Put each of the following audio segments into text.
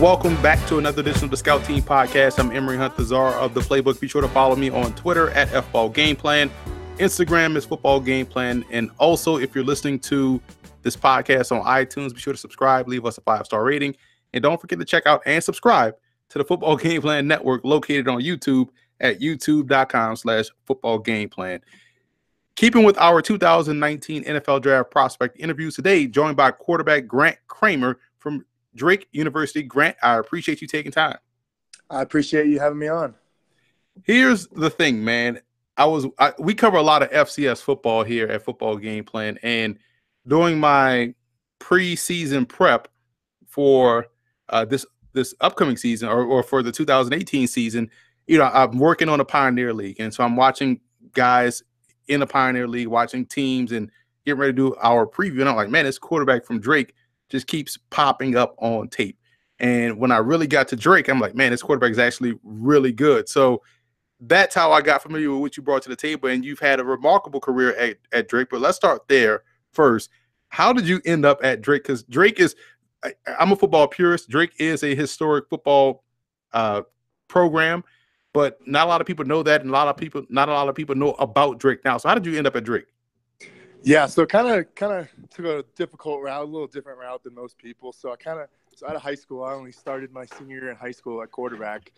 welcome back to another edition of the Scout Team Podcast. I'm Emory Hunt, the czar of the playbook. Be sure to follow me on Twitter at FBall Game Plan. Instagram is Football Game Plan. And also, if you're listening to this podcast on iTunes, be sure to subscribe, leave us a five star rating, and don't forget to check out and subscribe to the Football Game Plan Network located on YouTube at youtube.com slash football game plan. Keeping with our 2019 NFL Draft prospect interviews today, joined by quarterback Grant Kraemer from Drake University. Grant, I appreciate you taking time. I appreciate you having me on. Here's the thing, man. I was I, we cover a lot of FCS football here at Football Game Plan, and during my preseason prep for uh, this this upcoming season or, or for the 2018 season, you know, I'm working on a Pioneer League, and so I'm watching guys in the Pioneer League, watching teams, and getting ready to do our preview. And I'm like, man, this quarterback from Drake just keeps popping up on tape. And when I really got to Drake, I'm like, man, this quarterback is actually really good. So that's how I got familiar with what you brought to the table. And you've had a remarkable career at, at Drake. But let's start there first. How did you end up at Drake? Because Drake is, I, am a football purist. Drake is a historic football uh, program, but not a lot of people know that, and a lot of people, not a lot of people know about Drake now. So how did you end up at Drake? Yeah, so kind of kind of took a difficult route, a little different route than most people. So I kind of so out of high school, I only started my senior year in high school at quarterback.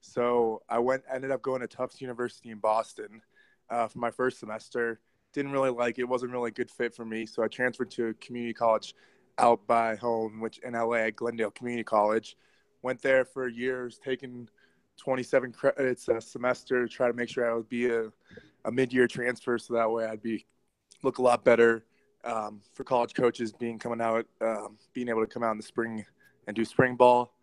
So I went ended up going to Tufts University in Boston uh, for my first semester. Didn't really like it; wasn't really a good fit for me. So I transferred to a community college out by home, which in LA at Glendale Community College. Went there for years, taking 27 credits a semester to try to make sure I would be a, a mid-year transfer, so that way I'd be look a lot better um, for college coaches being coming out, um, being able to come out in the spring and do spring ball.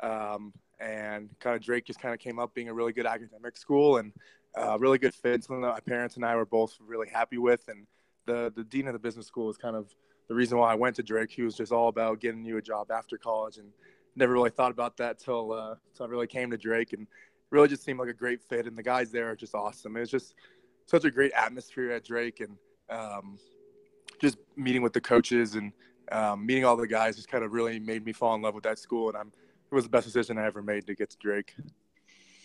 Um, and kind of Drake just kind of came up being a really good academic school and uh, really good fit. Something that my parents and I were both really happy with. And the the dean of the business school is kind of the reason why I went to Drake. He was just all about getting you a job after college, and never really thought about that till uh, till I really came to Drake, and really just seemed like a great fit. And the guys there are just awesome. It was just such a great atmosphere at Drake, and um, just meeting with the coaches and um, meeting all the guys just kind of really made me fall in love with that school. And I'm, it was the best decision I ever made to get to Drake.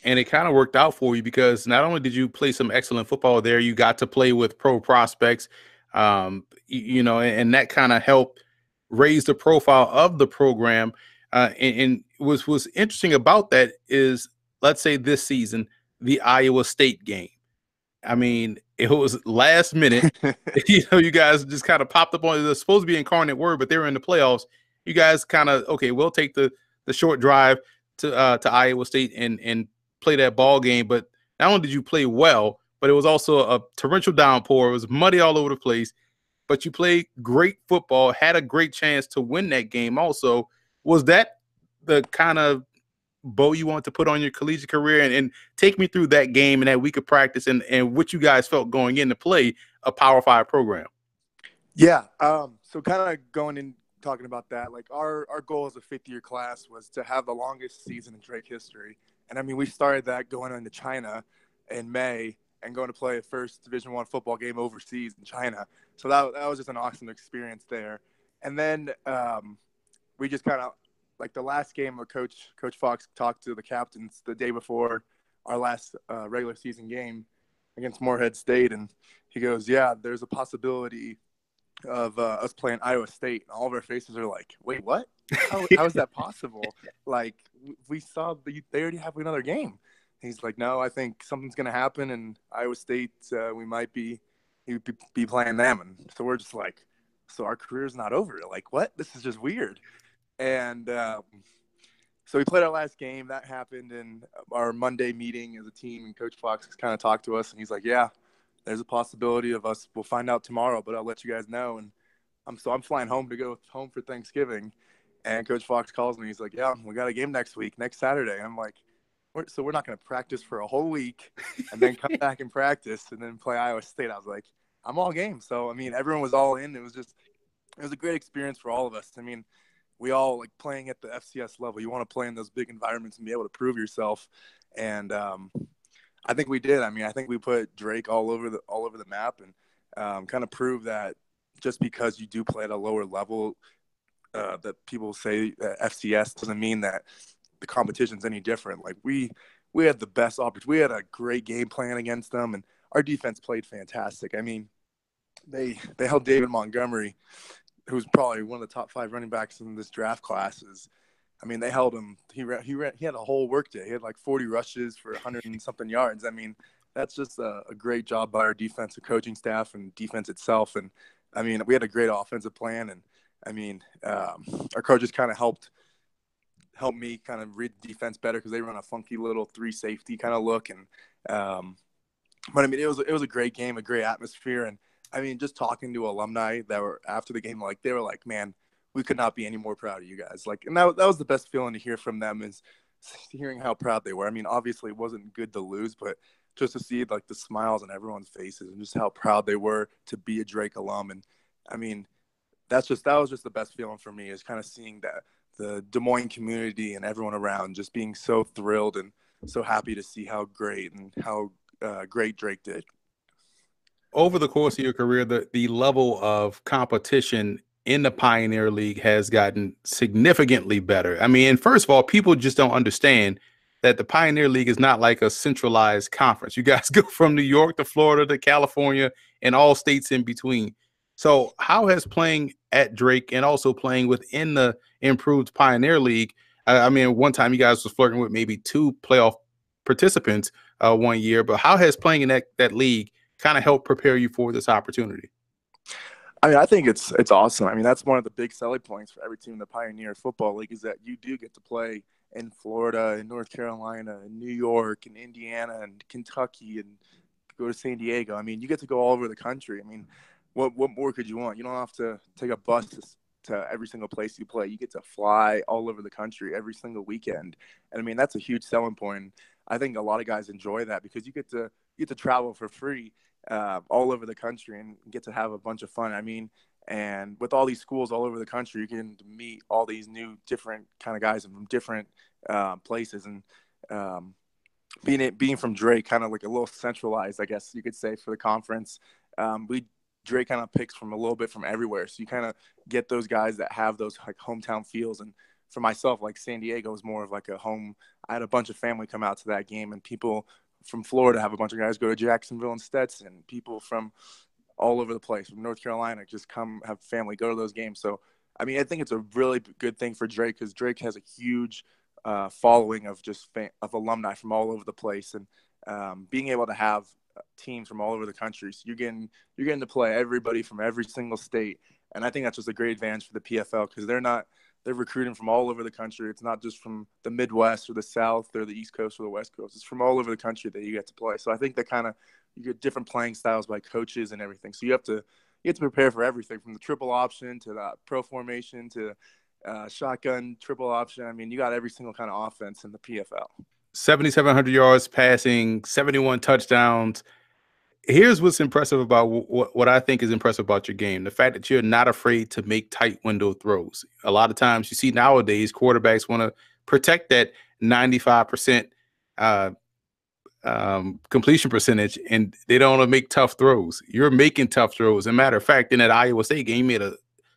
And it kind of worked out for you because not only did you play some excellent football there, you got to play with pro prospects, um, you, know, and, and that kind of helped raise the profile of the program. Uh, and, and was interesting about that is, let's say this season, the Iowa State game. I mean, it was last minute. you know, you guys just kind of popped up on. It was supposed to be incarnate word, but they were in the playoffs. You guys kind of okay. We'll take the the short drive to uh, to Iowa State and and play that ball game. But not only did you play well, but it was also a torrential downpour. It was muddy all over the place. But you played great football. Had a great chance to win that game. Also, was that the kind of bow you want to put on your collegiate career and, and take me through that game and that week of practice and, and what you guys felt going in to play a power five program. Yeah um, so kind of going in talking about that like our, our goal as a fifth year class was to have the longest season in drake history. And i mean we started that going into china in may and going to play a first division one football game overseas in china. So that, that was just an awesome experience there. And then um, we just kind of like the last game of coach coach fox talked to the captains the day before our last uh, regular season game against Morehead state and he goes yeah there's a possibility of uh, us playing iowa state. And all of our faces are like wait what? How, how is that possible? Like we saw the, they already have another game. He's like no i think something's going to happen and iowa state uh, we might be be, be playing them. And so we're just like so our career's not over? Like what? This is just weird and um, so we played our last game. That happened in our Monday meeting as a team, and Coach Fox has kind of talked to us, and he's like, "Yeah, there's a possibility of us. We'll find out tomorrow, but I'll let you guys know." And I'm so I'm flying home to go home for Thanksgiving, and Coach Fox calls me. He's like, "Yeah, we got a game next week, next Saturday." I'm like, we're, "So we're not going to practice for a whole week, and then come back and practice, and then play Iowa State?" I was like, "I'm all game." So I mean, everyone was all in. It was just it was a great experience for all of us. I mean we all like playing at the FCS level. You want to play in those big environments and be able to prove yourself. And um, I think we did. I mean, I think we put Drake all over the all over the map and um, kind of prove that just because you do play at a lower level uh, that people say that FCS doesn't mean that the competition's any different. Like we we had the best opportunity. We had a great game plan against them, and our defense played fantastic. I mean, they they held David Montgomery, who's probably one of the top five running backs in this draft class, is I mean, they held him. He ran, he ran, he had a whole work day. He had like 40 rushes for 100 and something yards. I mean, that's just a, a great job by our defensive coaching staff and defense itself. And I mean, we had a great offensive plan, and I mean, um, our coaches kind of helped help me kind of read defense better because they run a funky little three safety kind of look. And um, but I mean, it was it was a great game, a great atmosphere, and I mean, just talking to alumni that were after the game, like they were like, man, we could not be any more proud of you guys. Like, and that that was the best feeling to hear from them is hearing how proud they were. I mean, obviously it wasn't good to lose, but just to see like the smiles on everyone's faces and just how proud they were to be a Drake alum. And I mean, that's just that was just the best feeling for me is kind of seeing that the Des Moines community and everyone around just being so thrilled and so happy to see how great and how uh, great Drake did. Over the course of your career, the, the level of competition in the Pioneer League has gotten significantly better. I mean, first of all, people just don't understand that the Pioneer League is not like a centralized conference. You guys go from New York to Florida to California and all states in between. So, how has playing at Drake and also playing within the improved Pioneer League? I mean, one time you guys was flirting with maybe two playoff participants uh, one year, but how has playing in that that league kind of help prepare you for this opportunity? I mean, I think it's it's awesome. I mean, that's one of the big selling points for every team in the Pioneer Football League is that you do get to play in Florida, in North Carolina, in New York, in Indiana, and Kentucky, and go to San Diego. I mean, you get to go all over the country. I mean, what what more could you want? You don't have to take a bus to, to every single place you play. You get to fly all over the country every single weekend, and I mean that's a huge selling point. I think a lot of guys enjoy that because you get to you get to travel for free uh, all over the country and get to have a bunch of fun. I mean, and with all these schools all over the country, you can meet all these new different kind of guys from different uh, places and. Um, being it being from Drake, kind of like a little centralized, I guess you could say, for the conference. Um, we Drake kind of picks from a little bit from everywhere. So you kind of get those guys that have those like hometown feels. And for myself, like San Diego is more of like a home. I had a bunch of family come out to that game, and people from Florida have a bunch of guys go to Jacksonville and Stetson. People from all over the place, from North Carolina, just come have family go to those games. So I mean, I think it's a really good thing for Drake because Drake has a huge uh, following of just of alumni from all over the place, and um, being able to have teams from all over the country. So you're getting you're getting to play everybody from every single state, and I think that's just a great advantage for the PFL because they're not they're recruiting from all over the country. It's not just from the Midwest or the South or the East Coast or the West Coast. It's from all over the country that you get to play. So I think that kind of you get different playing styles by coaches and everything. So you have to you have to prepare for everything from the triple option to the pro formation to uh, shotgun triple option. I mean, you got every single kind of offense in the PFL. 7,700 yards passing, 71 touchdowns. Here's what's impressive about what, what I think is impressive about your game the fact that you're not afraid to make tight window throws. A lot of times you see nowadays quarterbacks want to protect that 95% uh, um, completion percentage and they don't want to make tough throws. You're making tough throws. As a matter of fact, in that Iowa State game, you made a,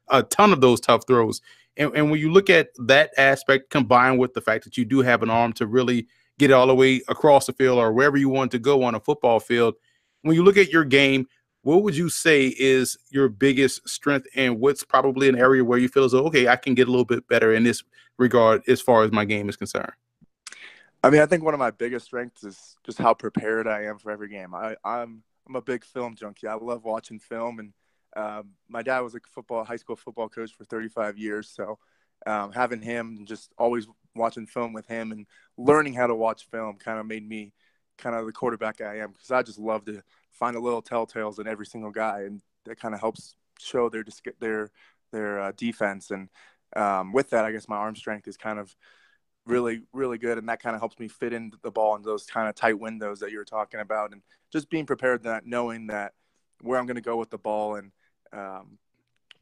a ton of those tough throws. And, and when you look at that aspect combined with the fact that you do have an arm to really get it all the way across the field or wherever you want to go on a football field. When you look at your game, what would you say is your biggest strength and what's probably an area where you feel as though, okay, I can get a little bit better in this regard as far as my game is concerned? I mean, I think one of my biggest strengths is just how prepared I am for every game. I, I'm I'm a big film junkie. I love watching film, and um, my dad was a football high school football coach for 35 years, so um, having him and just always watching film with him and learning how to watch film kind of made me kind of the quarterback I am because I just love to find a little telltales in every single guy, and that kind of helps show their their their uh, defense. And um, with that, I guess my arm strength is kind of really really good, and that kind of helps me fit in the ball in those kind of tight windows that you were talking about, and just being prepared that knowing that where I'm going to go with the ball and um,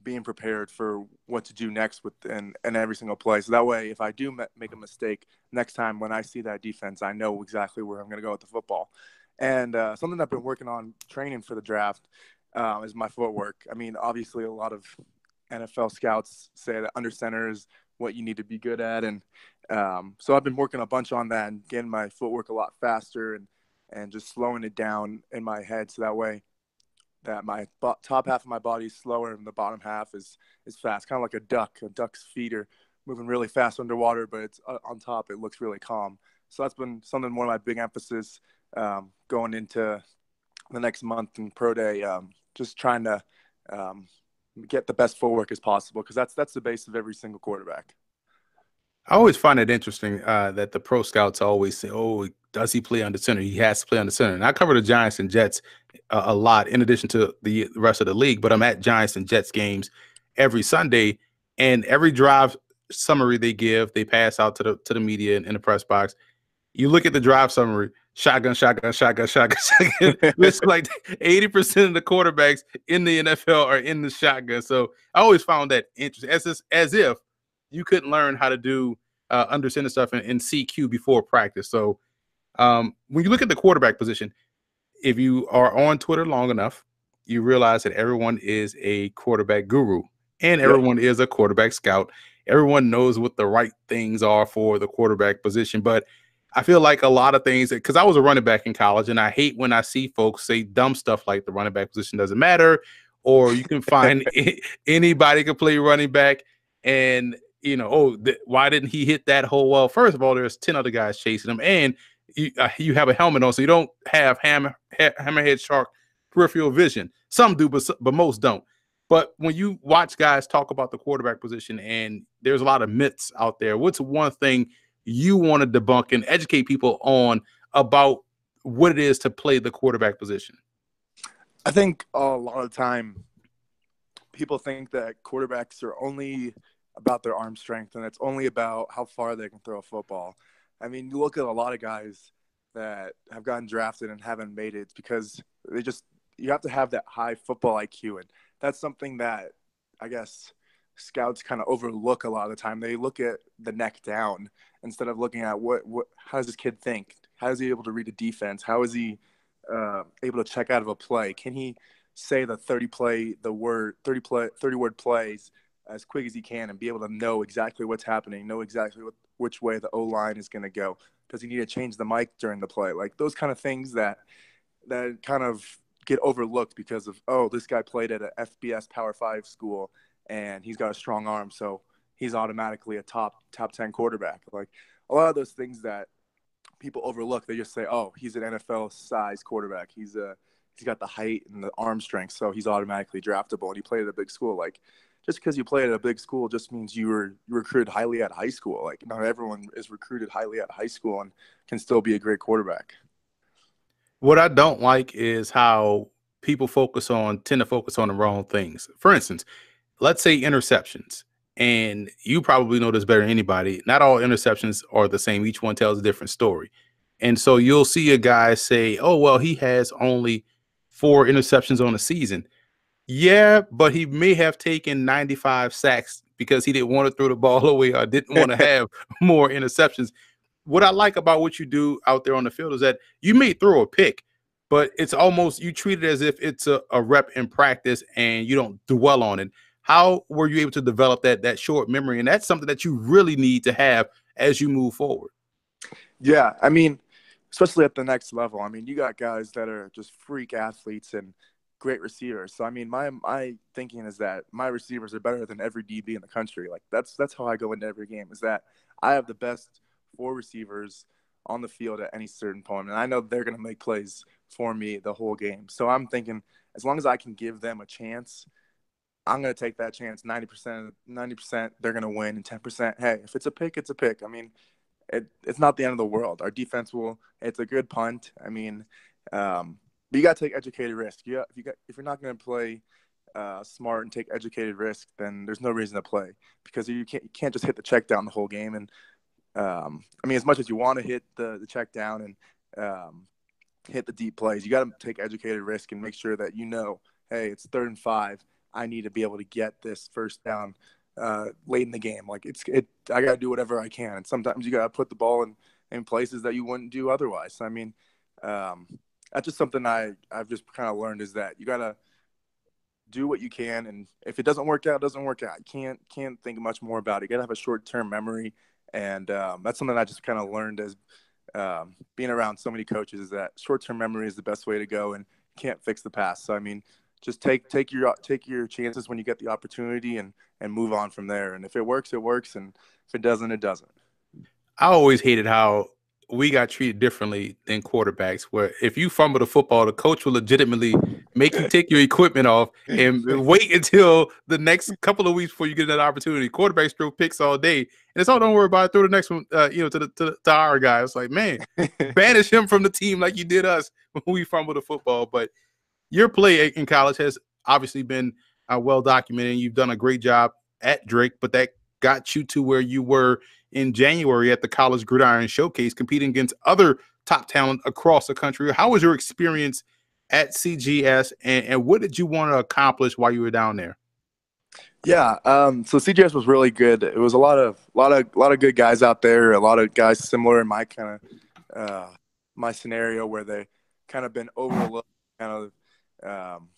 being prepared for what to do next with and and every single play. So that way, if I do make a mistake next time when I see that defense, I know exactly where I'm going to go with the football. And uh, something I've been working on training for the draft uh, is my footwork. I mean, obviously, a lot of NFL scouts say that under center is what you need to be good at, and um, so I've been working a bunch on that and getting my footwork a lot faster and and just slowing it down in my head so that way that my top half of my body is slower and the bottom half is is fast, kind of like a duck. A duck's feet are moving really fast underwater, but it's uh, on top. It looks really calm. So that's been something one of my big emphasis um, going into the next month in pro day. Um, just trying to um, get the best footwork as possible because that's that's the base of every single quarterback. I always find it interesting uh, that the pro scouts always say, "Oh, does he play under center? He has to play under center." And I cover the Giants and Jets a, a lot, in addition to the rest of the league. But I'm at Giants and Jets games every Sunday, and every drive summary they give, they pass out to the to the media in, in the press box. You look at the drive summary, shotgun, shotgun, shotgun, shotgun, shotgun. it's like 80% of the quarterbacks in the NFL are in the shotgun. So I always found that interesting. As, as if you couldn't learn how to do uh, under center stuff in, in, CQ before practice. So um, when you look at the quarterback position, if you are on Twitter long enough, you realize that everyone is a quarterback guru and everyone is a quarterback scout. Everyone knows what the right things are for the quarterback position, but I feel like a lot of things because I was a running back in college, and I hate when I see folks say dumb stuff like the running back position doesn't matter, or you can find anybody can play running back, and you know, oh, th- why didn't he hit that hole? Well, first of all, there's 10 other guys chasing him, and you, uh, you have a helmet on, so you don't have hammer, ha- hammerhead shark peripheral vision. Some do, but, but most don't. But when you watch guys talk about the quarterback position, and there's a lot of myths out there, what's one thing you want to debunk and educate people on about what it is to play the quarterback position? I think a lot of time people think that quarterbacks are only – about their arm strength and it's only about how far they can throw a football. I mean, you look at a lot of guys that have gotten drafted and haven't made it because they just you have to have that high football IQ and that's something that I guess scouts kind of overlook a lot of the time. They look at the neck down instead of looking at what what how does this kid think? How is he able to read a defense? How is he uh, able to check out of a play? Can he say the 30 play the word 30 play 30 word plays as quick as he can and be able to know exactly what's happening, know exactly what, which way the O line is going to go. Does he need to change the mic during the play? Like those kind of things that that kind of get overlooked because of oh, this guy played at an FBS Power Five school and he's got a strong arm, so he's automatically a top top ten quarterback. Like a lot of those things that people overlook, they just say, oh, he's an NFL size quarterback. He's a he's got the height and the arm strength, so he's automatically draftable. And he played at a big school. Like just because you play at a big school just means you were recruited highly at high school. Like not everyone is recruited highly at high school and can still be a great quarterback. What I don't like is how people focus on tend to focus on the wrong things. For instance, let's say interceptions. And you probably know this better than anybody. Not all interceptions are the same. Each one tells a different story. And so you'll see a guy say, "Oh, well, he has only four interceptions on the season." Yeah, but he may have taken 95 sacks because he didn't want to throw the ball away or didn't want to have more interceptions. What I like about what you do out there on the field is that you may throw a pick, but it's almost you treat it as if it's a, a rep in practice and you don't dwell on it. How were you able to develop that that short memory? And that's something that you really need to have as you move forward. Yeah, I mean, especially at the next level. I mean, you got guys that are just freak athletes and great receivers. So I mean, my my thinking is that my receivers are better than every DB in the country. Like that's that's how I go into every game. Is that I have the best four receivers on the field at any certain point, and I know they're going to make plays for me the whole game. So I'm thinking, as long as I can give them a chance, I'm going to take that chance. Ninety percent, ninety percent, they're going to win, and ten percent, hey, if it's a pick, it's a pick. I mean, it, it's not the end of the world. Our defense will. It's a good punt. I mean. Um, but you got to take educated risk. Got, if you got if you're not going to play uh, smart and take educated risk, then there's no reason to play because you can't you can't just hit the check down the whole game. And um, I mean, as much as you want to hit the the check down and um, hit the deep plays, you got to take educated risk and make sure that you know, hey, it's third and five. I need to be able to get this first down uh, late in the game. Like it's it, I got to do whatever I can. And sometimes you got to put the ball in in places that you wouldn't do otherwise. I mean. Um, that's just something I I've just kind of learned is that you gotta do what you can, and if it doesn't work out, it doesn't work out. can't can't think much more about it. You gotta have a short term memory, and um, that's something I just kind of learned as um, being around so many coaches is that short term memory is the best way to go, and can't fix the past. So I mean, just take take your take your chances when you get the opportunity, and and move on from there. And if it works, it works, and if it doesn't, it doesn't. I always hated how we got treated differently than quarterbacks. Where if you fumble the football, the coach will legitimately make you take your equipment off and wait until the next couple of weeks before you get that opportunity. Quarterbacks throw picks all day, and it's all oh, don't worry about it. Throw the next one, uh, you know, to the to, to our guy. It's like, man, banish him from the team like you did us when we fumbled the football. But your play in college has obviously been uh, well documented. You've done a great job at Drake, but that got you to where you were in January at the College Gridiron Showcase, competing against other top talent across the country. How was your experience at CGS, and, and what did you want to accomplish while you were down there? Yeah, um, so CGS was really good. It was a lot of, lot of, a lot of good guys out there. A lot of guys similar in my kind of, uh, my scenario where they kind of been overlooked, kind of, um,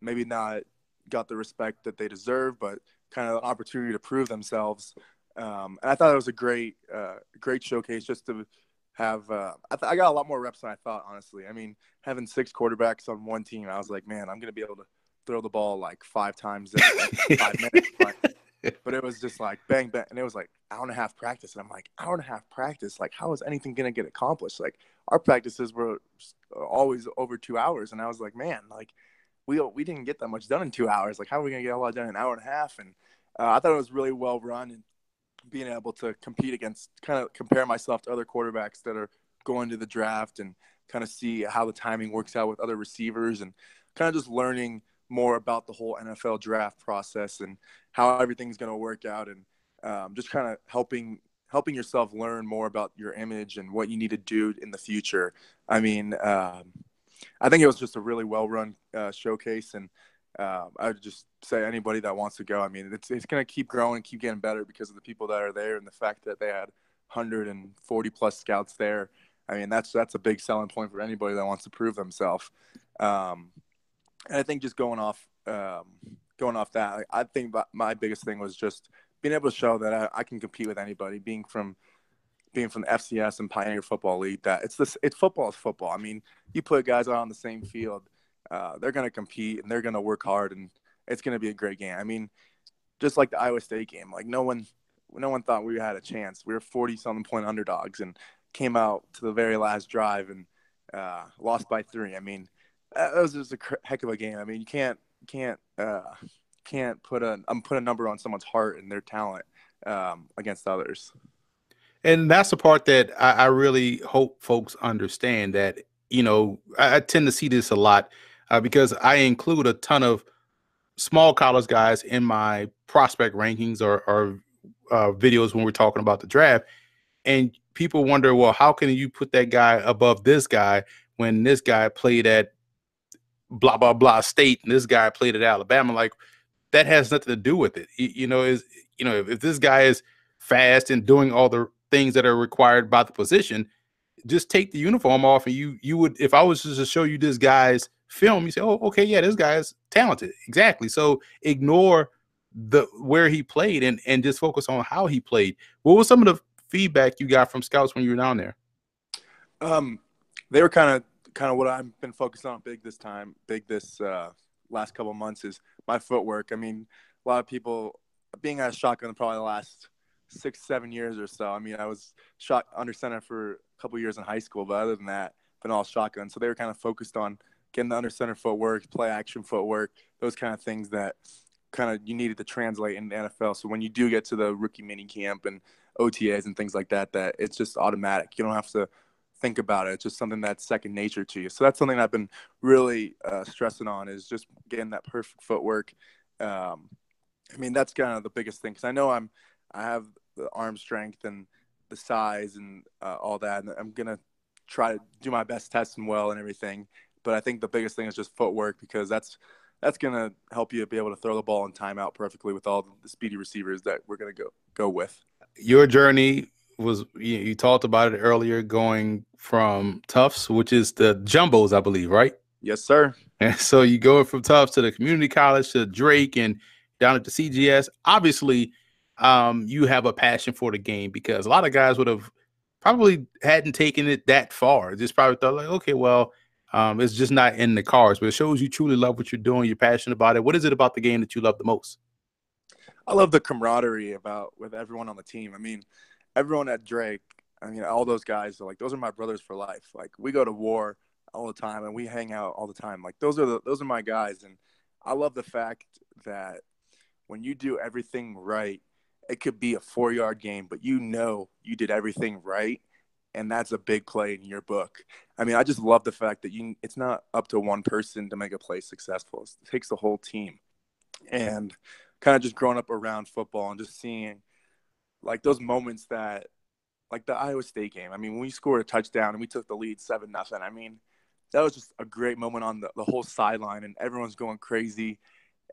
maybe not got the respect that they deserve, but kind of opportunity to prove themselves. Um, and I thought it was a great, uh, great showcase just to have. Uh, I, th- I, got a lot more reps than I thought, honestly. I mean, having six quarterbacks on one team, I was like, man, I'm gonna be able to throw the ball like five times in five minutes. but it was just like bang bang, and it was like hour and a half practice, and I'm like hour and a half practice. Like, how is anything gonna get accomplished? Like, our practices were always over two hours, and I was like, man, like we we didn't get that much done in two hours. Like, how are we gonna get a lot done in an hour and a half? And uh, I thought it was really well run and being able to compete against, kind of compare myself to other quarterbacks that are going to the draft and kind of see how the timing works out with other receivers and kind of just learning more about the whole NFL draft process and how everything's going to work out and um, just kind of helping helping yourself learn more about your image and what you need to do in the future. I mean, um, I think it was just a really well run uh, showcase and um, I would just say anybody that wants to go. I mean, it's it's going to keep growing, keep getting better because of the people that are there and the fact that they had 140 plus scouts there. I mean, that's that's a big selling point for anybody that wants to prove themselves. Um, and I think just going off um, going off that, I think my biggest thing was just being able to show that I, I can compete with anybody. Being from being from the FCS and Pioneer Football League, that it's this it's football is football. I mean, you put guys out on the same field uh, they're going to compete and they're going to work hard and it's going to be a great game. I mean, just like the Iowa State game, like no one, no one thought we had a chance. We were 40 something point underdogs and came out to the very last drive and uh, lost by three. I mean, that was just a heck of a game. I mean, you can't, can't, uh, can't put a, I'm put a number on someone's heart and their talent um, against others. And that's the part that I, I really hope folks understand that, you know, I, I tend to see this a lot uh, because I include a ton of small college guys in my prospect rankings or, or uh, videos when we're talking about the draft. And people wonder, well, how can you put that guy above this guy when this guy played at blah blah blah state and this guy played at Alabama? Like that has nothing to do with it. You, you know, is you know if, if this guy is fast and doing all the things that are required by the position, just take the uniform off and you you would if I was just to show you this guy's film, you say, "Oh, okay, yeah, this guy is talented." Exactly. So ignore the where he played and and just focus on how he played. What was some of the feedback you got from scouts when you were down there? Um, they were kind of kind of what I've been focused on big this time, big this uh, last couple months is my footwork. I mean, a lot of people being at shotgun probably the last six seven years or so. I mean, I was shot under center for a couple years in high school, but other than that, been all shotgun. So they were kind of focused on getting the under center footwork, play action footwork, those kind of things that kind of you needed to translate in the NFL. So when you do get to the rookie mini camp and OTAs and things like that, that it's just automatic. You don't have to think about it. It's just something that's second nature to you. So that's something I've been really uh, stressing on is just getting that perfect footwork. Um, I mean, that's kind of the biggest thing because I know I'm, I have the arm strength and the size and uh, all that, and I'm gonna try to do my best test testing well and everything. But I think the biggest thing is just footwork because that's that's going to help you be able to throw the ball in timeout perfectly with all the speedy receivers that we're going to go go with. Your journey was you, you, talked about it earlier, going from Tufts, which is the jumbos, I believe, right? Yes, sir. And so you go from Tufts to the community college to Drake and down at the CGS. Obviously, um, you have a passion for the game because a lot of guys would have probably hadn't taken it that far. Just probably thought like, okay, well, um, it's just not in the cards. But it shows you truly love what you're doing. You're passionate about it. What is it about the game that you love the most? I love the camaraderie about with everyone on the team. I mean, everyone at Drake. I mean, all those guys are like those are my brothers for life. Like we go to war all the time and we hang out all the time. Like those are the those are my guys, and I love the fact that when you do everything right, it could be a four yard game, but you know you did everything right, and that's a big play in your book. I mean, I just love the fact that you it's not up to one person to make a play successful. It takes the whole team, and kind of just growing up around football and just seeing like those moments that like the Iowa State game. I mean, when we scored a touchdown and we took the lead seven nothing. I mean, that was just a great moment on the, the whole sideline and everyone's going crazy.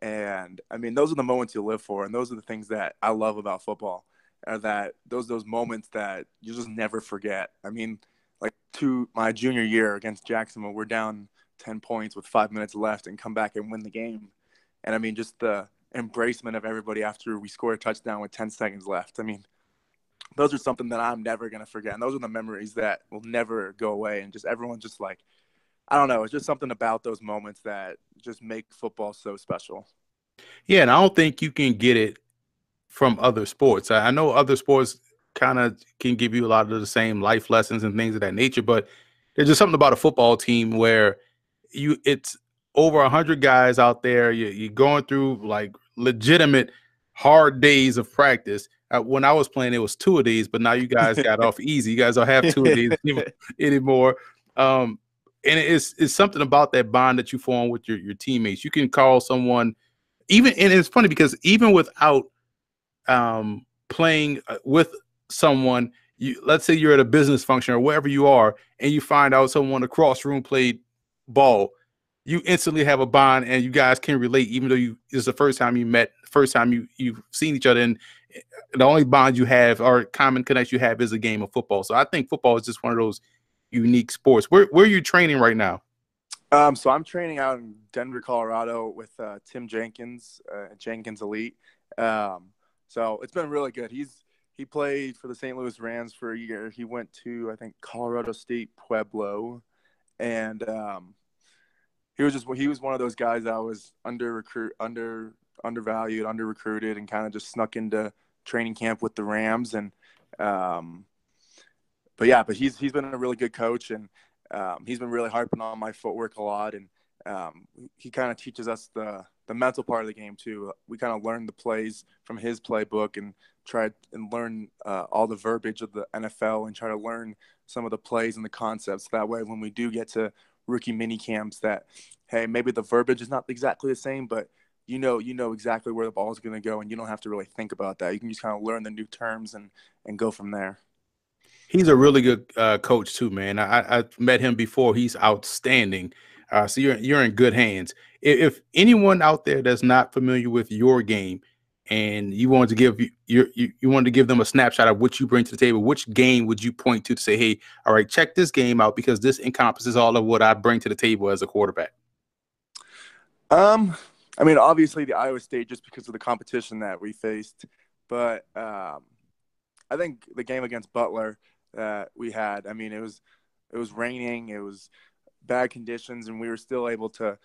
And I mean, those are the moments you live for, and those are the things that I love about football. Are that those those moments that you just never forget. I mean, like to my junior year against Jacksonville, we're down ten points with five minutes left and come back and win the game. And I mean, just the embracement of everybody after we score a touchdown with ten seconds left. I mean, those are something that I'm never gonna forget, and those are the memories that will never go away. And just everyone just like I don't know. It's just something about those moments that just make football so special. Yeah, and I don't think you can get it from other sports. I know other sports kind of can give you a lot of the same life lessons and things of that nature, but there's just something about a football team where you it's over a hundred guys out there. You, you're going through like legitimate hard days of practice. Uh, when I was playing, it was two-a-days, but now you guys got off easy. You guys don't have two-a-days anymore. Um, and it's it's something about that bond that you form with your, your teammates. You can call someone even and it's funny because even without um playing uh, with someone, you let's say you're at a business function or wherever you are, and you find out someone across room played ball, you instantly have a bond and you guys can relate, even though you it's the first time you met, first time you you've seen each other, and eh, the only bond you have or common connection you have is a game of football. So I think football is just one of those unique sports. Where where are you training right now? Um, so I'm training out in Denver, Colorado, with uh, Tim Jenkins, uh, Jenkins Elite. Um, so it's been really good. He's he played for the St. Louis Rams for a year. He went to I think Colorado State Pueblo, and um, he was just he was one of those guys that was under recruit under undervalued, under recruited, and kind of just snuck into training camp with the Rams and um, but yeah, but he's he's been a really good coach, and um, he's been really harping on my footwork a lot, and um, he kind of teaches us the the mental part of the game too. We kind of learn the plays from his playbook and try and learn uh, all the verbiage of the NFL and try to learn some of the plays and the concepts. That way, when we do get to rookie mini camps, that hey, maybe the verbiage is not exactly the same, but you know you know exactly where the ball is going to go, and you don't have to really think about that. You can just kind of learn the new terms and and go from there. He's a really good uh, coach too, man. I, I met him before. He's outstanding. Uh, so you're you're in good hands. If, if, anyone out there that's not familiar with your game, and you wanted to give you, you you wanted to give them a snapshot of what you bring to the table, which game would you point to to say, hey, all right, check this game out because this encompasses all of what I bring to the table as a quarterback. Um, I mean, obviously the Iowa State just because of the competition that we faced, but um, I think the game against Butler that we had. I mean, it was it was raining, it was bad conditions, and we were still able to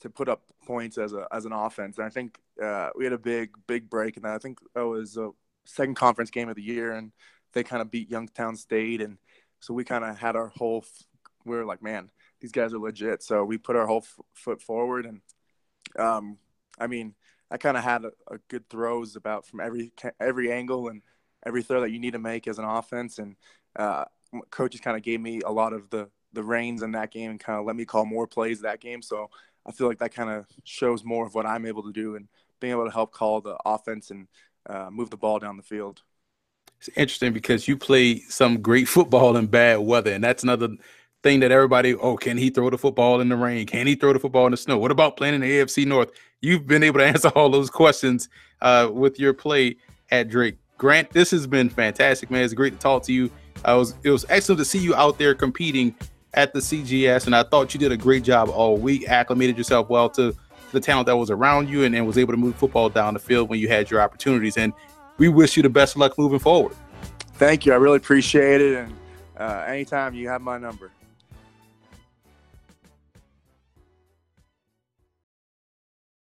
to put up points as a as an offense. And I think uh, we had a big big break, and I think that was a second conference game of the year, and they kind of beat Youngstown State, and so we kind of had our whole. We were like, man, these guys are legit. So we put our whole f- foot forward, and um, I mean, I kind of had a, a, good throws about from every every angle and every throw that you need to make as an offense, and uh, coaches kind of gave me a lot of the the reins in that game and kind of let me call more plays that game. So I feel like that kind of shows more of what I'm able to do and being able to help call the offense and uh, move the ball down the field. It's interesting because you play some great football in bad weather, and that's another thing that everybody. Oh, can he throw the football in the rain? Can he throw the football in the snow? What about playing in the AFC North? You've been able to answer all those questions uh, with your play at Drake. Grant, this has been fantastic, man. It's great to talk to you. I was it was excellent to see you out there competing at the CGS, and I thought you did a great job all week. Acclimated yourself well to the talent that was around you, and, and was able to move football down the field when you had your opportunities. And we wish you the best of luck moving forward. Thank you. I really appreciate it. And uh, anytime you have my number.